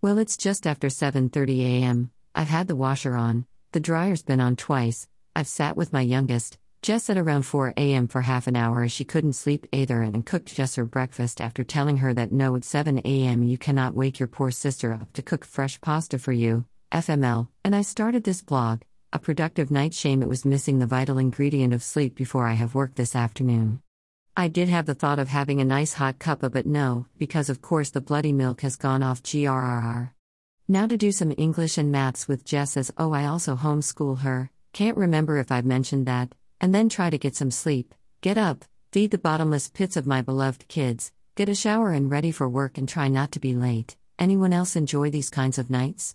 Well, it's just after 7:30 a.m. I've had the washer on, the dryer's been on twice. I've sat with my youngest, Jess at around 4 a.m. for half an hour as she couldn't sleep either and cooked Jess her breakfast after telling her that no, at 7 a.m. you cannot wake your poor sister up to cook fresh pasta for you. FML, and I started this blog. A productive night shame it was missing the vital ingredient of sleep before I have work this afternoon. I did have the thought of having a nice hot cuppa, but no, because of course the bloody milk has gone off GRRR. Now to do some English and maths with Jess as oh, I also homeschool her, can't remember if I've mentioned that, and then try to get some sleep, get up, feed the bottomless pits of my beloved kids, get a shower and ready for work and try not to be late. Anyone else enjoy these kinds of nights?